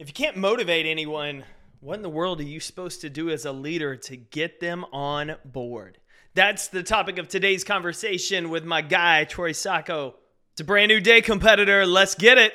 If you can't motivate anyone, what in the world are you supposed to do as a leader to get them on board? That's the topic of today's conversation with my guy, Troy Sacco. It's a brand new day, competitor. Let's get it.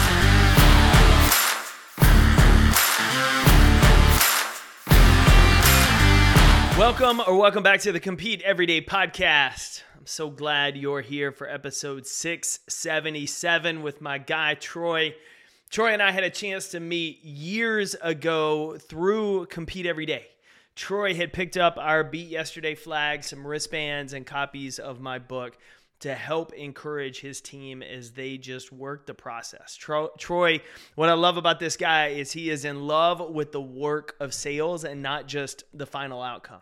Welcome or welcome back to the Compete Everyday podcast. I'm so glad you're here for episode 677 with my guy Troy. Troy and I had a chance to meet years ago through Compete Everyday. Troy had picked up our Beat Yesterday flag, some wristbands, and copies of my book to help encourage his team as they just work the process. Troy, what I love about this guy is he is in love with the work of sales and not just the final outcome.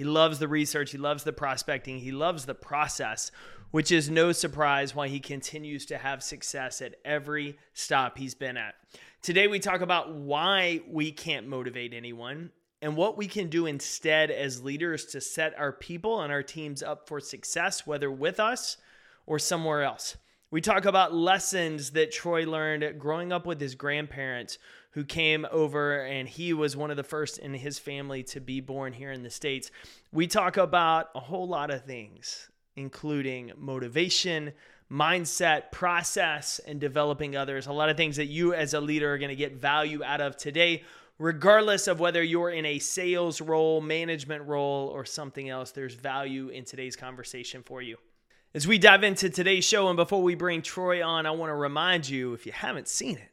He loves the research, he loves the prospecting, he loves the process, which is no surprise why he continues to have success at every stop he's been at. Today, we talk about why we can't motivate anyone and what we can do instead as leaders to set our people and our teams up for success, whether with us or somewhere else. We talk about lessons that Troy learned growing up with his grandparents who came over and he was one of the first in his family to be born here in the States. We talk about a whole lot of things, including motivation, mindset, process, and developing others. A lot of things that you as a leader are going to get value out of today. Regardless of whether you're in a sales role, management role, or something else, there's value in today's conversation for you. As we dive into today's show, and before we bring Troy on, I want to remind you if you haven't seen it,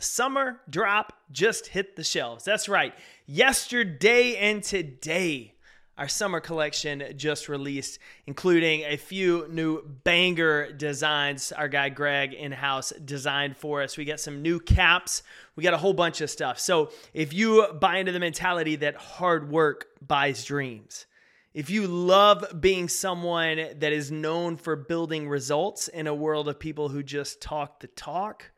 the summer drop just hit the shelves. That's right. Yesterday and today, our summer collection just released, including a few new banger designs our guy Greg in house designed for us. We got some new caps, we got a whole bunch of stuff. So if you buy into the mentality that hard work buys dreams, if you love being someone that is known for building results in a world of people who just talk the talk,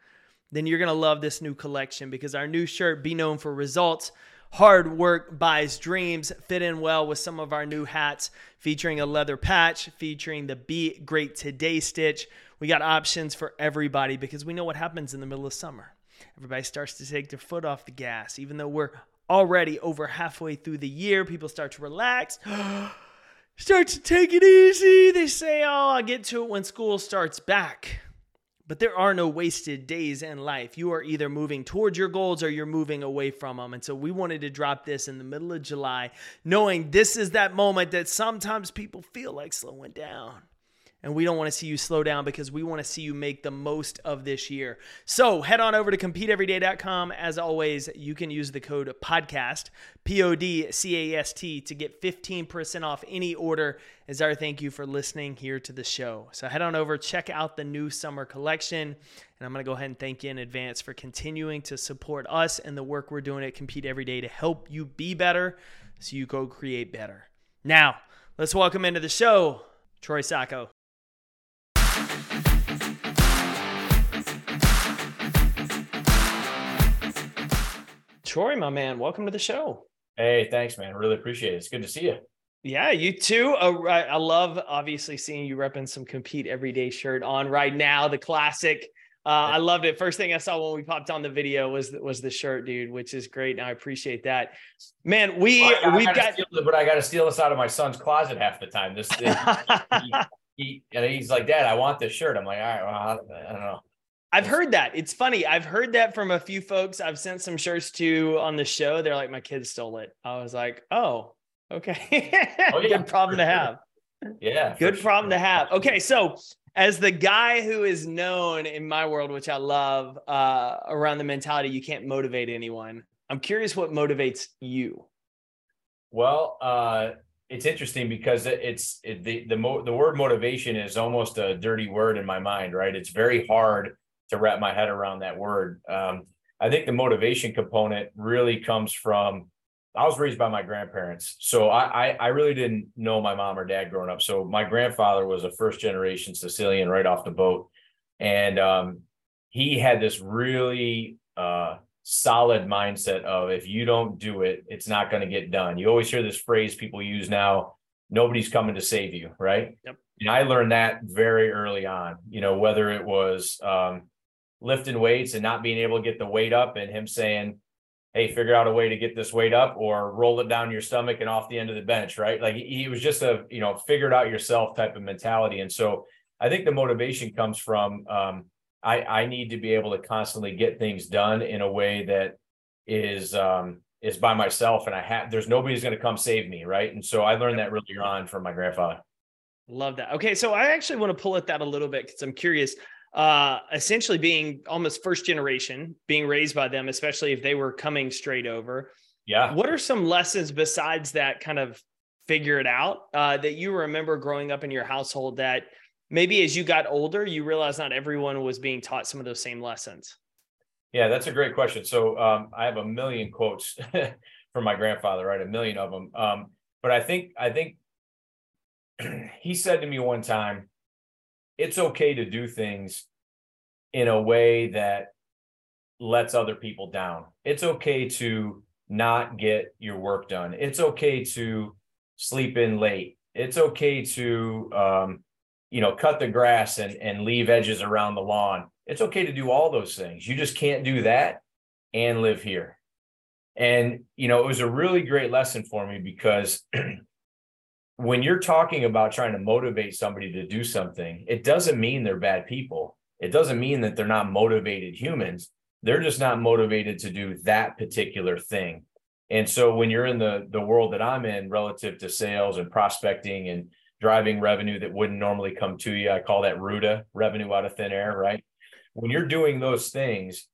then you're going to love this new collection because our new shirt, Be Known for Results, Hard Work Buys Dreams, fit in well with some of our new hats featuring a leather patch, featuring the Be Great Today stitch. We got options for everybody because we know what happens in the middle of summer. Everybody starts to take their foot off the gas. Even though we're already over halfway through the year, people start to relax. start to take it easy. They say, Oh, I'll get to it when school starts back. But there are no wasted days in life. You are either moving towards your goals or you're moving away from them. And so we wanted to drop this in the middle of July, knowing this is that moment that sometimes people feel like slowing down. And we don't want to see you slow down because we want to see you make the most of this year. So head on over to competeeveryday.com. As always, you can use the code PODCAST, P O D C A S T, to get 15% off any order as our thank you for listening here to the show. So head on over, check out the new summer collection. And I'm going to go ahead and thank you in advance for continuing to support us and the work we're doing at Compete Every Day to help you be better so you go create better. Now, let's welcome into the show Troy Sacco. Troy, my man, welcome to the show. Hey, thanks, man. Really appreciate it. It's good to see you. Yeah, you too. Uh, I love obviously seeing you repping some compete everyday shirt on right now. The classic. Uh, I loved it. First thing I saw when we popped on the video was was the shirt, dude, which is great. And I appreciate that, man. We well, we've got, steal, but I got to steal this out of my son's closet half the time. This, this he, he, and he's like, Dad, I want this shirt. I'm like, all right, well, I don't know. I've heard that. It's funny. I've heard that from a few folks I've sent some shirts to on the show. They're like, my kids stole it. I was like, oh, okay. Oh, yeah. Good problem to have. Yeah. Good problem to have. Okay. So, as the guy who is known in my world, which I love, uh, around the mentality you can't motivate anyone, I'm curious what motivates you. Well, uh, it's interesting because it's it, the the mo- the word motivation is almost a dirty word in my mind, right? It's very hard to wrap my head around that word. Um, I think the motivation component really comes from I was raised by my grandparents, so I, I, I really didn't know my mom or dad growing up. So my grandfather was a first generation Sicilian right off the boat, and um, he had this really uh, solid mindset of if you don't do it, it's not going to get done. You always hear this phrase people use now: "Nobody's coming to save you," right? Yep. And I learned that very early on. You know, whether it was um, lifting weights and not being able to get the weight up, and him saying hey, figure out a way to get this weight up or roll it down your stomach and off the end of the bench, right? Like he, was just a, you know, figured out yourself type of mentality. And so I think the motivation comes from um, I, I need to be able to constantly get things done in a way that is um, is by myself and I have there's nobody's going to come save me, right? And so I learned that really on from my grandfather. Love that. Okay, so I actually want to pull at that a little bit because I'm curious uh, essentially being almost first generation, being raised by them, especially if they were coming straight over. Yeah. What are some lessons besides that kind of figure it out uh, that you remember growing up in your household that maybe as you got older, you realized not everyone was being taught some of those same lessons? Yeah, that's a great question. So um, I have a million quotes from my grandfather, right? A million of them. Um, but I think I think he said to me one time, it's okay to do things in a way that lets other people down. It's okay to not get your work done. It's okay to sleep in late. It's okay to um, you know cut the grass and and leave edges around the lawn. It's okay to do all those things. You just can't do that and live here. And you know, it was a really great lesson for me because when you're talking about trying to motivate somebody to do something, it doesn't mean they're bad people. It doesn't mean that they're not motivated humans. They're just not motivated to do that particular thing. And so when you're in the the world that I'm in relative to sales and prospecting and driving revenue that wouldn't normally come to you, I call that RUTA, revenue out of thin air, right? When you're doing those things,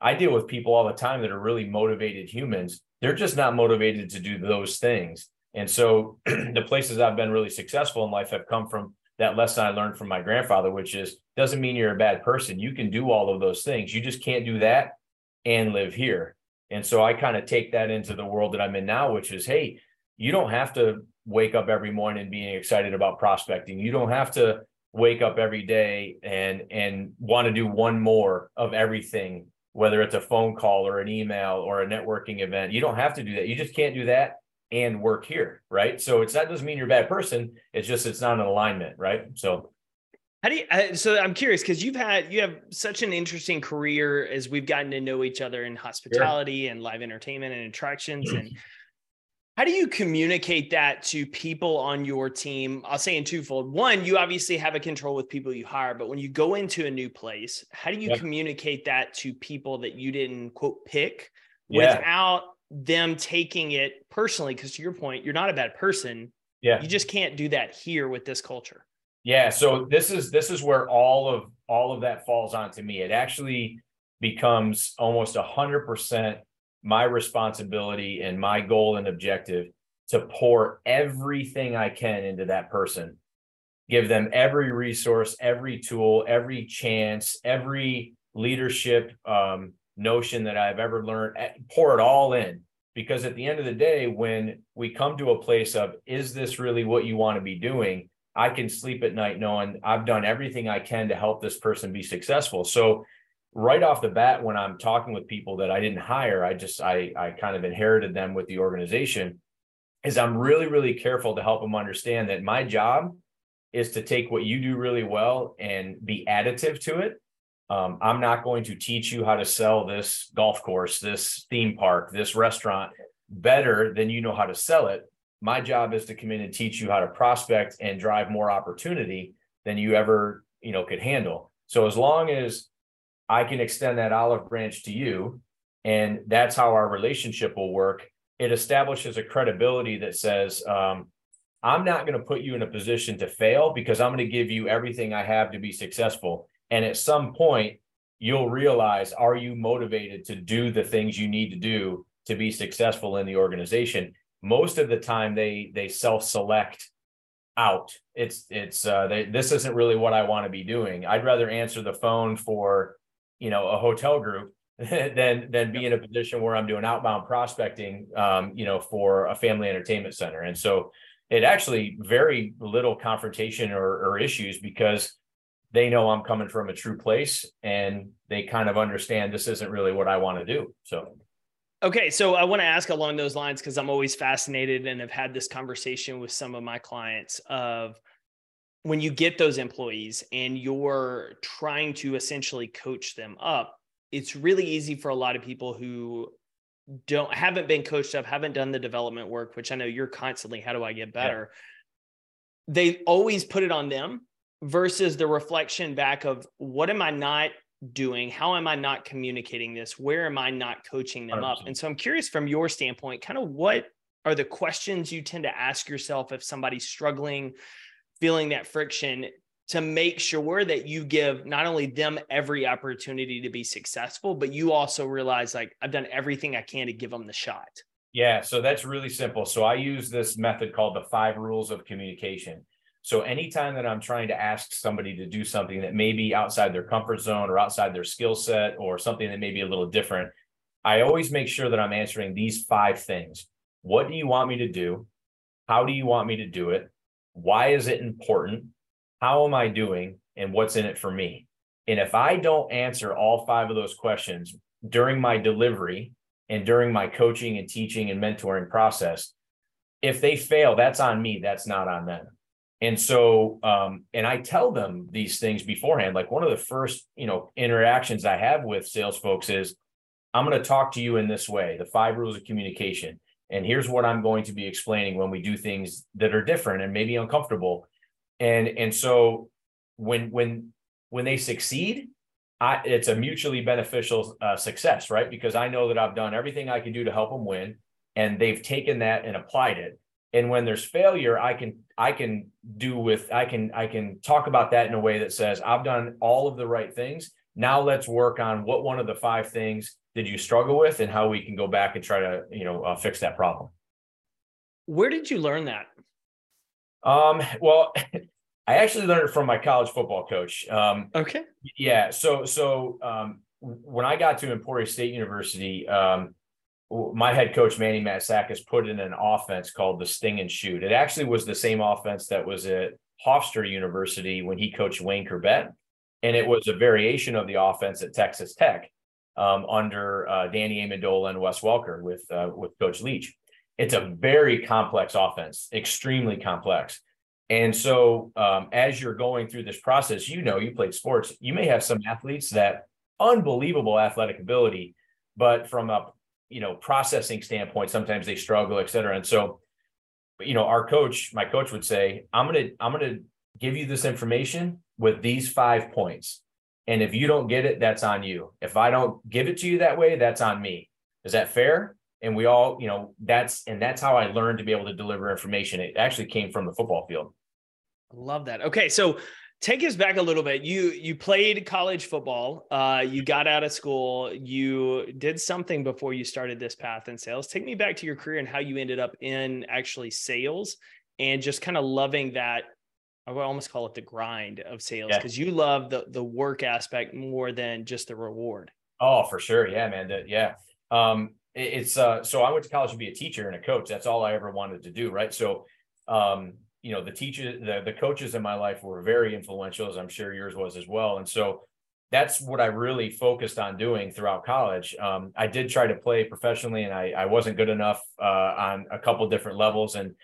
I deal with people all the time that are really motivated humans. They're just not motivated to do those things. And so the places I've been really successful in life have come from that lesson I learned from my grandfather, which is doesn't mean you're a bad person. You can do all of those things. You just can't do that and live here. And so I kind of take that into the world that I'm in now, which is, hey, you don't have to wake up every morning being excited about prospecting. You don't have to wake up every day and and want to do one more of everything, whether it's a phone call or an email or a networking event. You don't have to do that. You just can't do that and work here, right? So it's that doesn't mean you're a bad person. It's just it's not an alignment, right? So how do you so i'm curious because you've had you have such an interesting career as we've gotten to know each other in hospitality sure. and live entertainment and attractions and how do you communicate that to people on your team i'll say in twofold one you obviously have a control with people you hire but when you go into a new place how do you communicate that to people that you didn't quote pick yeah. without them taking it personally because to your point you're not a bad person. Yeah. You just can't do that here with this culture. Yeah so this is this is where all of all of that falls onto me. It actually becomes almost a hundred percent my responsibility and my goal and objective to pour everything i can into that person. Give them every resource every tool every chance every leadership um, notion that I've ever learned, eh, pour it all in. Because at the end of the day, when we come to a place of, is this really what you want to be doing? I can sleep at night knowing I've done everything I can to help this person be successful. So, right off the bat, when I'm talking with people that I didn't hire, I just, I, I kind of inherited them with the organization, is I'm really, really careful to help them understand that my job is to take what you do really well and be additive to it um, I'm not going to teach you how to sell this golf course, this theme park, this restaurant better than you know how to sell it. My job is to come in and teach you how to prospect and drive more opportunity than you ever, you know, could handle. So as long as I can extend that olive branch to you, and that's how our relationship will work, it establishes a credibility that says, um, I'm not going to put you in a position to fail because I'm going to give you everything I have to be successful. And at some point, you'll realize are you motivated to do the things you need to do to be successful in the organization? most of the time they they self-select out. It's it's uh they, this isn't really what I want to be doing. I'd rather answer the phone for, you know, a hotel group than than be in a position where I'm doing outbound prospecting um, you know, for a family entertainment center. And so it actually very little confrontation or, or issues because they know I'm coming from a true place and they kind of understand this isn't really what I want to do. So Okay, so I want to ask along those lines because I'm always fascinated and have had this conversation with some of my clients of when you get those employees and you're trying to essentially coach them up, it's really easy for a lot of people who don't haven't been coached up, haven't done the development work, which I know you're constantly, how do I get better? Yeah. They always put it on them versus the reflection back of what am I not doing? How am I not communicating this? Where am I not coaching them 100%. up? And so I'm curious from your standpoint, kind of what are the questions you tend to ask yourself if somebody's struggling, feeling that friction to make sure that you give not only them every opportunity to be successful, but you also realize like I've done everything I can to give them the shot. Yeah, so that's really simple. So I use this method called the five rules of communication. So anytime that I'm trying to ask somebody to do something that may be outside their comfort zone or outside their skill set or something that may be a little different, I always make sure that I'm answering these five things. What do you want me to do? How do you want me to do it? Why is it important? How am I doing? And what's in it for me? And if I don't answer all five of those questions during my delivery and during my coaching and teaching and mentoring process, if they fail, that's on me. That's not on them. And so, um, and I tell them these things beforehand. Like one of the first, you know, interactions I have with sales folks is, I'm going to talk to you in this way, the five rules of communication. And here's what I'm going to be explaining when we do things that are different and maybe uncomfortable. And and so when when when they succeed, I, it's a mutually beneficial uh, success, right? Because I know that I've done everything I can do to help them win, and they've taken that and applied it and when there's failure i can i can do with i can i can talk about that in a way that says i've done all of the right things. Now let's work on what one of the five things did you struggle with and how we can go back and try to you know uh, fix that problem. Where did you learn that? Um well i actually learned it from my college football coach. Um okay. yeah so so um when i got to emporia state university um my head coach Manny Matsakis put in an offense called the Sting and Shoot. It actually was the same offense that was at Hofstra University when he coached Wayne Chrebet, and it was a variation of the offense at Texas Tech um, under uh, Danny Amendola and Wes Welker with uh, with Coach Leach. It's a very complex offense, extremely complex. And so, um, as you're going through this process, you know, you played sports. You may have some athletes that unbelievable athletic ability, but from a you know processing standpoint sometimes they struggle et cetera. And so you know our coach my coach would say i'm gonna i'm gonna give you this information with these five points. And if you don't get it that's on you. If i don't give it to you that way that's on me. Is that fair? And we all you know that's and that's how i learned to be able to deliver information. It actually came from the football field. I love that. Okay so take us back a little bit. You you played college football uh, you got out of school you did something before you started this path in sales. Take me back to your career and how you ended up in actually sales and just kind of loving that i would almost call it the grind of sales because yeah. you love the the work aspect more than just the reward. Oh for sure. Yeah man the, yeah. Um it's uh so i went to college to be a teacher and a coach. That's all i ever wanted to do right? So um you know the teachers the, the coaches in my life were very influential as i'm sure yours was as well. And so that's what i really focused on doing throughout college. Um, i did try to play professionally and i, I wasn't good enough uh, on a couple different levels. And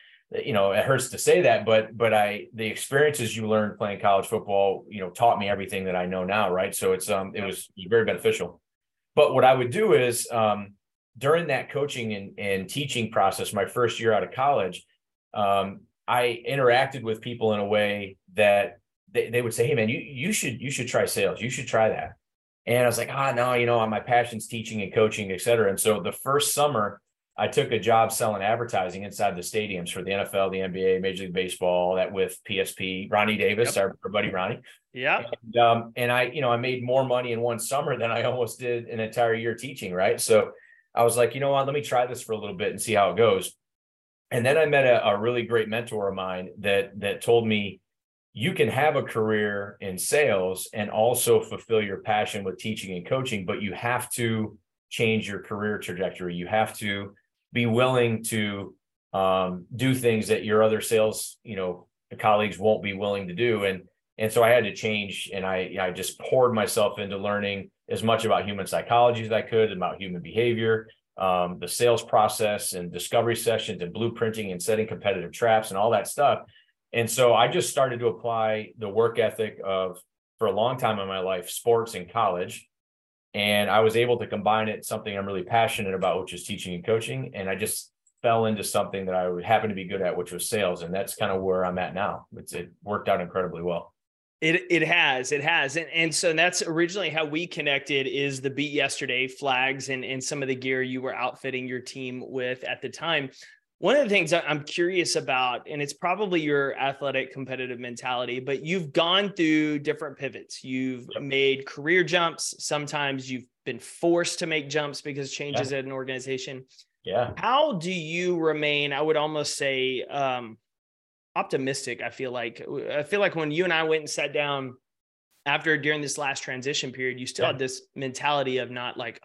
you know it hurts to say that but but i the experiences you learned playing college football you know taught me everything that i know now right? So it's um it was very beneficial. But what i would do is um during that coaching and, and teaching process my first year out of college um, I interacted with people in a way that they, they would say, Hey man, you, you should, you should try sales. You should try that. And I was like, ah, no, you know, my passion's teaching and coaching, et cetera. And so the first summer I took a job selling advertising inside the stadiums for the NFL, the NBA, Major League Baseball, that with PSP, Ronnie Davis, yep. our, our, buddy Ronnie. Yeah. And, um, and I, you know, I made more money in one summer than I almost did an entire year teaching. Right. So I was like, you know what, let me try this for a little bit and see how it goes and then I met a, a really great mentor of mine that that told me you can have a career in sales and also fulfill your passion with teaching and coaching, but you have to change your career trajectory. You have to be willing to um, do things that your other sales, you know, colleagues won't be willing to do. And and so I had to change, and I I just poured myself into learning as much about human psychology as I could, about human behavior, um, the sales process, and discovery sessions, and blueprinting, and setting competitive traps, and all that stuff. And so I just started to apply the work ethic of, for a long time in my life, sports in college. And I was able to combine it something I'm really passionate about, which is teaching and coaching. And I just fell into something that I would happen to be good at, which was sales. And that's kind of where I'm at now. It's, it worked out incredibly well. It it has it has and and so that's originally how we connected is the beat yesterday flags and and some of the gear you were outfitting your team with at the time one of the things I'm curious about, and it's probably your athletic competitive mentality, but you've gone through different pivots. You've yep. made career jumps. Sometimes you've been forced to make jumps because changes yeah. at an organization. Yeah. How do you remain, I would almost say, um, optimistic? I feel like, I feel like when you and I went and sat down after during this last transition period, you still yeah. had this mentality of not like,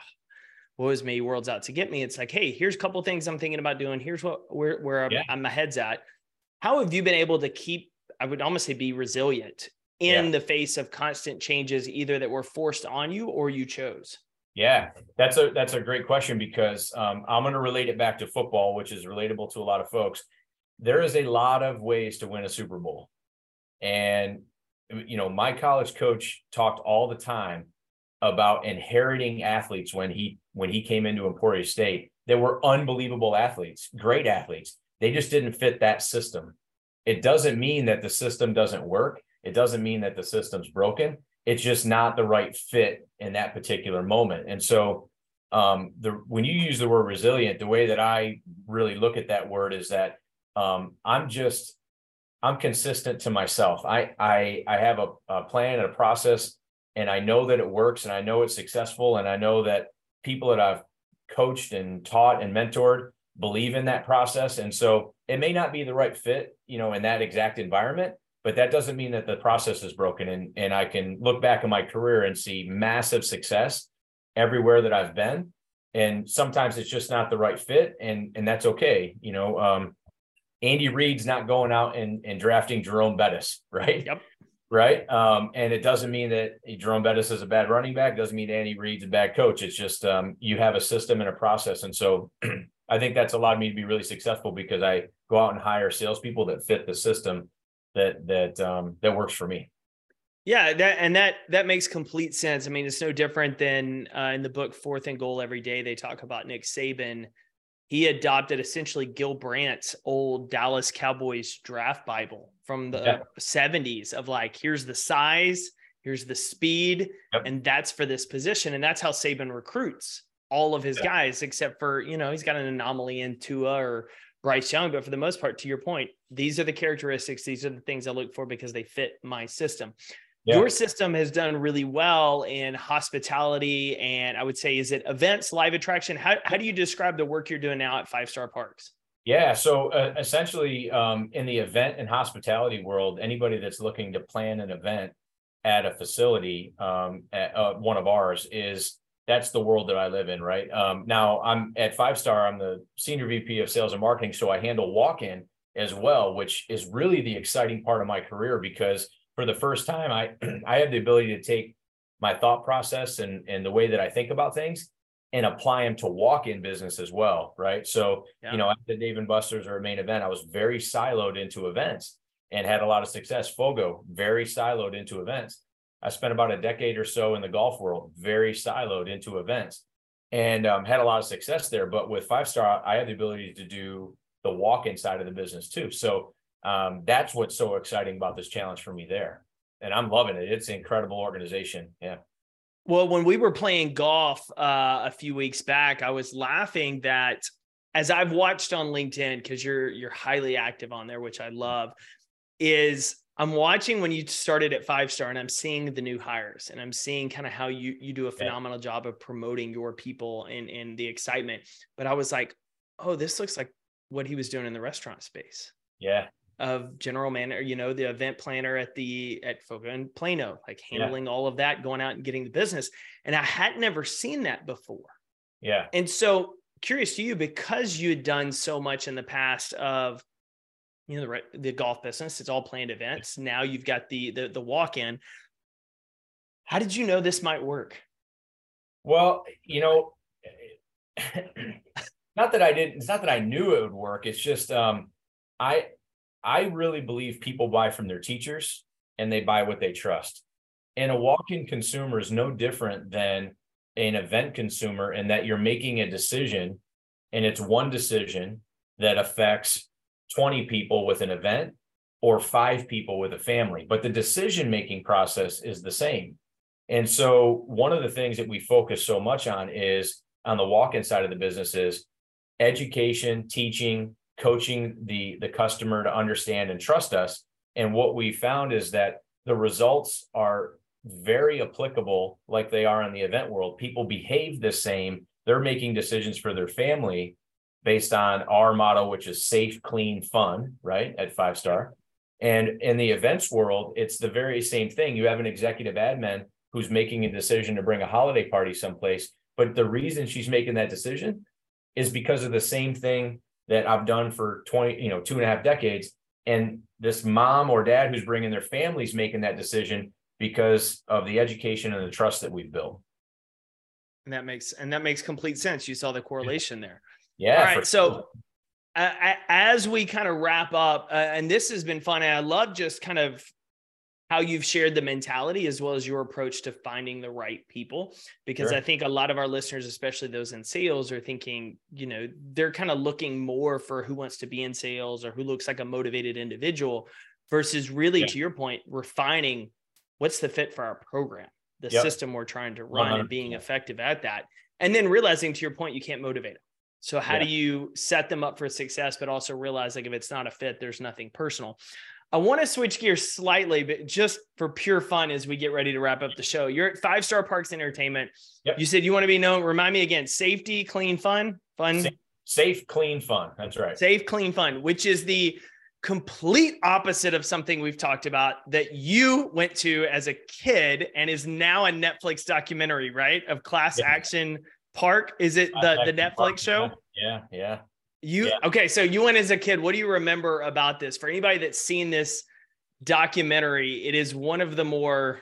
was me, world's out to get me. It's like, hey, here's a couple things I'm thinking about doing. Here's what where where yeah. I'm, my head's at. How have you been able to keep? I would almost say be resilient in yeah. the face of constant changes, either that were forced on you or you chose. Yeah, that's a that's a great question because um, I'm going to relate it back to football, which is relatable to a lot of folks. There is a lot of ways to win a Super Bowl, and you know, my college coach talked all the time about inheriting athletes when he when he came into Emporia State that were unbelievable athletes, great athletes. They just didn't fit that system. It doesn't mean that the system doesn't work. It doesn't mean that the system's broken. It's just not the right fit in that particular moment. And so um, the when you use the word resilient, the way that I really look at that word is that um, I'm just I'm consistent to myself. I I I have a, a plan and a process and I know that it works and I know it's successful and I know that people that I've coached and taught and mentored believe in that process and so it may not be the right fit you know in that exact environment but that doesn't mean that the process is broken and and I can look back in my career and see massive success everywhere that I've been and sometimes it's just not the right fit and and that's okay you know um Andy Reid's not going out and, and drafting Jerome Bettis, right? Yep right? Um, and it doesn't mean that Jerome Bettis is a bad running back. It Doesn't mean Andy Reid's a bad coach. It's just um, you have a system and a process, and so I think that's allowed me to be really successful because I go out and hire salespeople that fit the system that that um, that works for me. Yeah, that and that that makes complete sense. I mean, it's no different than uh, in the book Fourth and Goal Every Day. They talk about Nick Saban he adopted essentially Gil Brandt's old Dallas Cowboys draft Bible from the yeah. 70s of like, here's the size, here's the speed, yep. and that's for this position. And that's how Saban recruits all of his yeah. guys, except for, you know, he's got an anomaly in Tua or Bryce Young. But for the most part, to your point, these are the characteristics, these are the things I look for because they fit my system. Yeah. Your system has done really well in hospitality and I would say, is it events, live attraction? How, how do you describe the work you're doing now at Five Star Parks? Yeah, so uh, essentially, um, in the event and hospitality world, anybody that's looking to plan an event at a facility, um, at uh, one of ours, is that's the world that I live in, right? Um, now I'm at Five Star. I'm the senior VP of Sales and Marketing, so I handle walk-in as well, which is really the exciting part of my career because for the first time, I I have the ability to take my thought process and and the way that I think about things and apply them to walk-in business as well, right? So, yeah. you know, at the Dave and Buster's or a main event, I was very siloed into events and had a lot of success. Fogo, very siloed into events. I spent about a decade or so in the golf world, very siloed into events, and um, had a lot of success there. But with Five Star, I had the ability to do the walk-in side of the business too. So um, that's what's so exciting about this challenge for me there. And I'm loving it. It's an incredible organization. Yeah. Well, when we were playing golf uh, a few weeks back, I was laughing that as I've watched on LinkedIn, because you're you're highly active on there, which I love, is I'm watching when you started at five star and I'm seeing the new hires and I'm seeing kind of how you you do a phenomenal yeah. job of promoting your people and and the excitement. But I was like, oh, this looks like what he was doing in the restaurant space. Yeah. Of general manager, you know, the event planner at the at Fogo in Plano, like handling yeah. all of that, going out and getting the business. And I had never seen that before. Yeah. And so curious to you because you had done so much in the past of you know the, the golf business it's all planned events now you've got the the, the walk in how did you know this might work well you know not that i didn't it's not that i knew it would work it's just um i i really believe people buy from their teachers and they buy what they trust and a walk-in consumer is no different than an event consumer in that you're making a decision and it's one decision that affects 20 people with an event or five people with a family, but the decision making process is the same. And so, one of the things that we focus so much on is on the walk in side of the business is education, teaching, coaching the, the customer to understand and trust us. And what we found is that the results are very applicable like they are in the event world. People behave the same. They're making decisions for their family based on our model, which is safe, clean, fun, right? At five star. And in the events world, it's the very same thing. You have an executive admin who's making a decision to bring a holiday party someplace. But the reason she's making that decision is because of the same thing that I've done for 20, you know, two and a half decades. And this mom or dad who's bringing their families making that decision because of the education and the trust that we've built. And that makes and that makes complete sense. You saw the correlation there. Yeah. All right. So uh, as we kind of wrap up, uh, and this has been fun, and I love just kind of how you've shared the mentality as well as your approach to finding the right people because sure. i think a lot of our listeners especially those in sales are thinking you know they're kind of looking more for who wants to be in sales or who looks like a motivated individual versus really yeah. to your point refining what's the fit for our program the yep. system we're trying to run 100%. and being effective at that and then realizing to your point you can't motivate them so how yeah. do you set them up for success, but also realize like if it's not a fit, there's nothing personal. I want to switch gears slightly, but just for pure fun as we get ready to wrap up the show. You're at Five Star Parks Entertainment. Yep. You said you want to be known. Remind me again: safety, clean, fun, fun, safe, safe, clean, fun. That's right. Safe, clean, fun, which is the complete opposite of something we've talked about that you went to as a kid and is now a Netflix documentary, right? Of class yeah. action Park? Is it the the Netflix Park. show? Yeah, yeah. You yeah. okay? So you went as a kid. What do you remember about this? For anybody that's seen this documentary, it is one of the more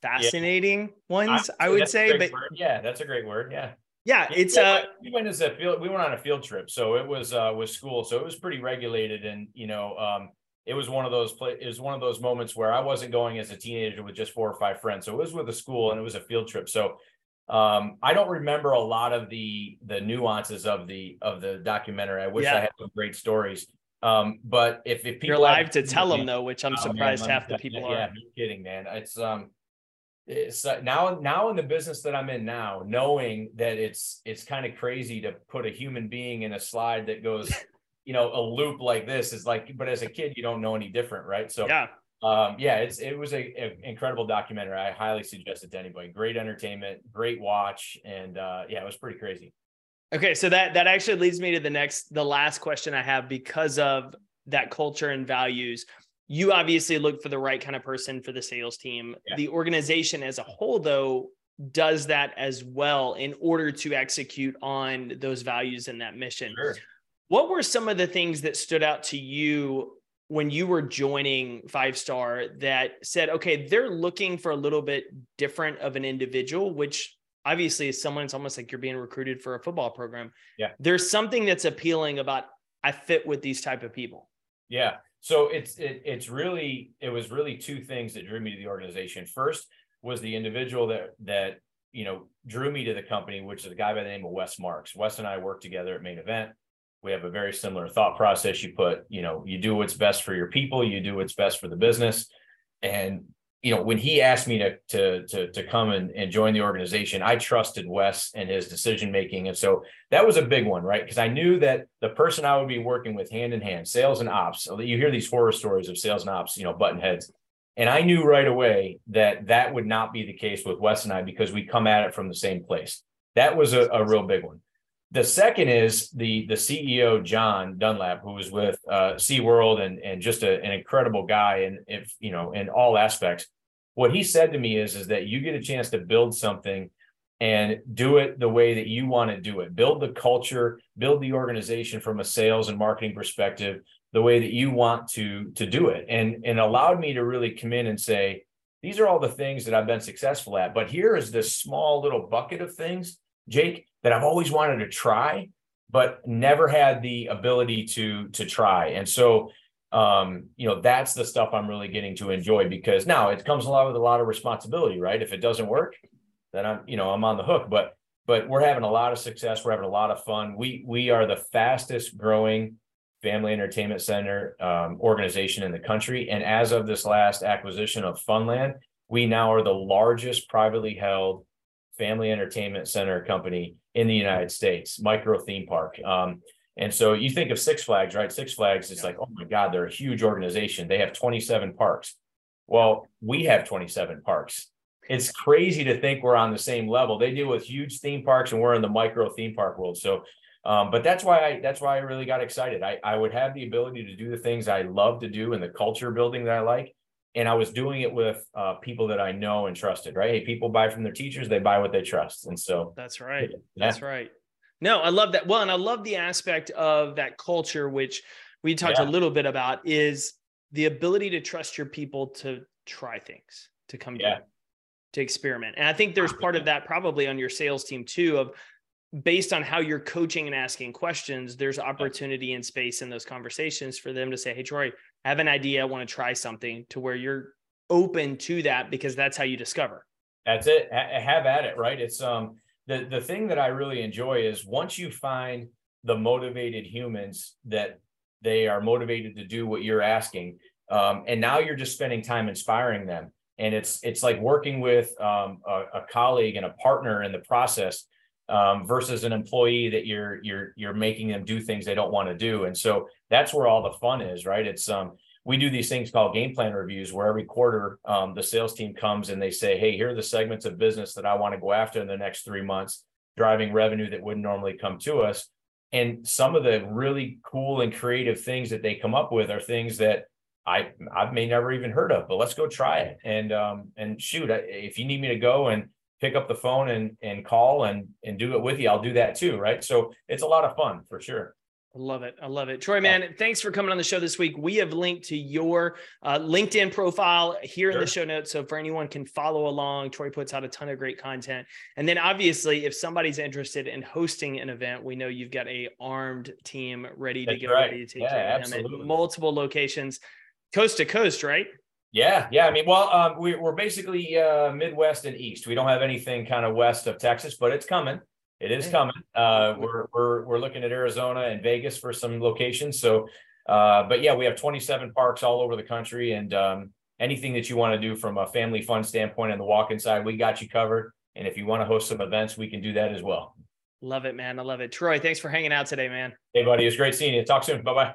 fascinating yeah. ones, I, I would say. But word. yeah, that's a great word. Yeah. Yeah, it's uh we went as a field we went on a field trip. So it was uh with school. So it was pretty regulated and you know, um it was one of those play it was one of those moments where I wasn't going as a teenager with just four or five friends. So it was with a school and it was a field trip. So um, I don't remember a lot of the the nuances of the of the documentary. I wish yeah. I had some great stories. Um, but if, if people you're live to tell them though, which I'm oh, surprised man, half the people yeah, are. Yeah, no kidding, man. It's um, it's uh, now now in the business that I'm in now, knowing that it's it's kind of crazy to put a human being in a slide that goes, you know, a loop like this is like. But as a kid, you don't know any different, right? So yeah, um, yeah, it's it was a, a, incredible documentary. I highly suggest it to anybody. Great entertainment, great watch, and uh, yeah, it was pretty crazy. Okay, so that that actually leads me to the next, the last question I have because of that culture and values. You obviously look for the right kind of person for the sales team. Yeah. The organization as a whole, though, does that as well in order to execute on those values and that mission. Sure. What were some of the things that stood out to you when you were joining Five Star that said, okay, they're looking for a little bit different of an individual, which obviously is someone, it's almost like you're being recruited for a football program. Yeah. There's something that's appealing about I fit with these type of people. Yeah. So it's it, it's really it was really two things that drew me to the organization. First was the individual that that you know drew me to the company, which is a guy by the name of Wes Marks. Wes and I worked together at Main Event we have a very similar thought process. You put you know you do what's best for your people you do what's best for the business. And you know when he asked me to to to, to come and, and join the organization i trusted wes and his decision making and so that was a big one right? Because i knew that the person i would be working with hand in hand sales and ops you hear these horror stories of sales and ops you know button heads. And i knew right away that that would not be the case with wes and i because we come at it from the same place. That was a, a real big one the second is the the CEO John Dunlap, who was with uh, SeaWorld and and just a, an incredible guy, and if you know in all aspects. What he said to me is is that you get a chance to build something and do it the way that you want to do it. Build the culture, build the organization from a sales and marketing perspective, the way that you want to to do it, and and allowed me to really come in and say, these are all the things that I've been successful at, but here is this small little bucket of things, Jake that I've always wanted to try, but never had the ability to to try. And so um, you know, that's the stuff I'm really getting to enjoy because now it comes along with a lot of responsibility, right? If it doesn't work, then I'm, you know, I'm on the hook. But but we're having a lot of success. We're having a lot of fun. We we are the fastest growing family entertainment center um, organization in the country. And as of this last acquisition of Funland, we now are the largest privately held family entertainment center company in the United States, micro theme park. Um, and so you think of Six Flags, right? Six Flags is like, oh my God, they're a huge organization. They have 27 parks. Well, we have 27 parks. It's crazy to think we're on the same level. They deal with huge theme parks and we're in the micro theme park world. So um, but that's why I that's why I really got excited. I, I would have the ability to do the things I love to do and the culture building that I like and I was doing it with uh, people that I know and trusted. Right? Hey, people buy from their teachers; they buy what they trust, and so that's right. Yeah. That's right. No, I love that. Well, and I love the aspect of that culture, which we talked yeah. a little bit about, is the ability to trust your people to try things, to come yeah. to experiment. And I think there's part of that probably on your sales team too, of based on how you're coaching and asking questions, there's opportunity and space in those conversations for them to say, Hey, Troy, have an idea. I want to try something to where you're open to that because that's how you discover. That's it. have at it. Right. It's, um, the, the thing that I really enjoy is once you find the motivated humans that they are motivated to do what you're asking, um, and now you're just spending time inspiring them. And it's, it's like working with um, a, a colleague and a partner in the process um, versus an employee that you're you're you're making them do things they don't want to do. And so that's where all the fun is, right? It's um we do these things called game plan reviews where every quarter um, the sales team comes and they say, hey, here are the segments of business that I want to go after in the next three months, driving revenue that wouldn't normally come to us. And some of the really cool and creative things that they come up with are things that I I may never even heard of, but let's go try it. And um and shoot, if you need me to go and pick up the phone and and call and and do it with you, I'll do that too, right? So it's a lot of fun for sure. I love it. I love it. Troy, man, thanks for coming on the show this week. We have linked to your uh, LinkedIn profile here sure. in the show notes. So for anyone can follow along, Troy puts out a ton of great content. And then obviously, if somebody's interested in hosting an event, we know you've got a armed team ready to That's go, right. ready to take yeah, care of them at multiple locations, coast to coast, right? Yeah, yeah. I mean, well, um, we, are basically uh, Midwest and East. We don't have anything kind of west of Texas, but it's coming. It is coming. Uh, we're we're we're looking at Arizona and Vegas for some locations. So, uh, but yeah, we have 27 parks all over the country, and um, anything that you want to do from a family fun standpoint and the walk inside, we got you covered. And if you want to host some events, we can do that as well. Love it, man. I love it. Troy, thanks for hanging out today, man. Hey, buddy. It's great seeing you. Talk soon. Bye bye.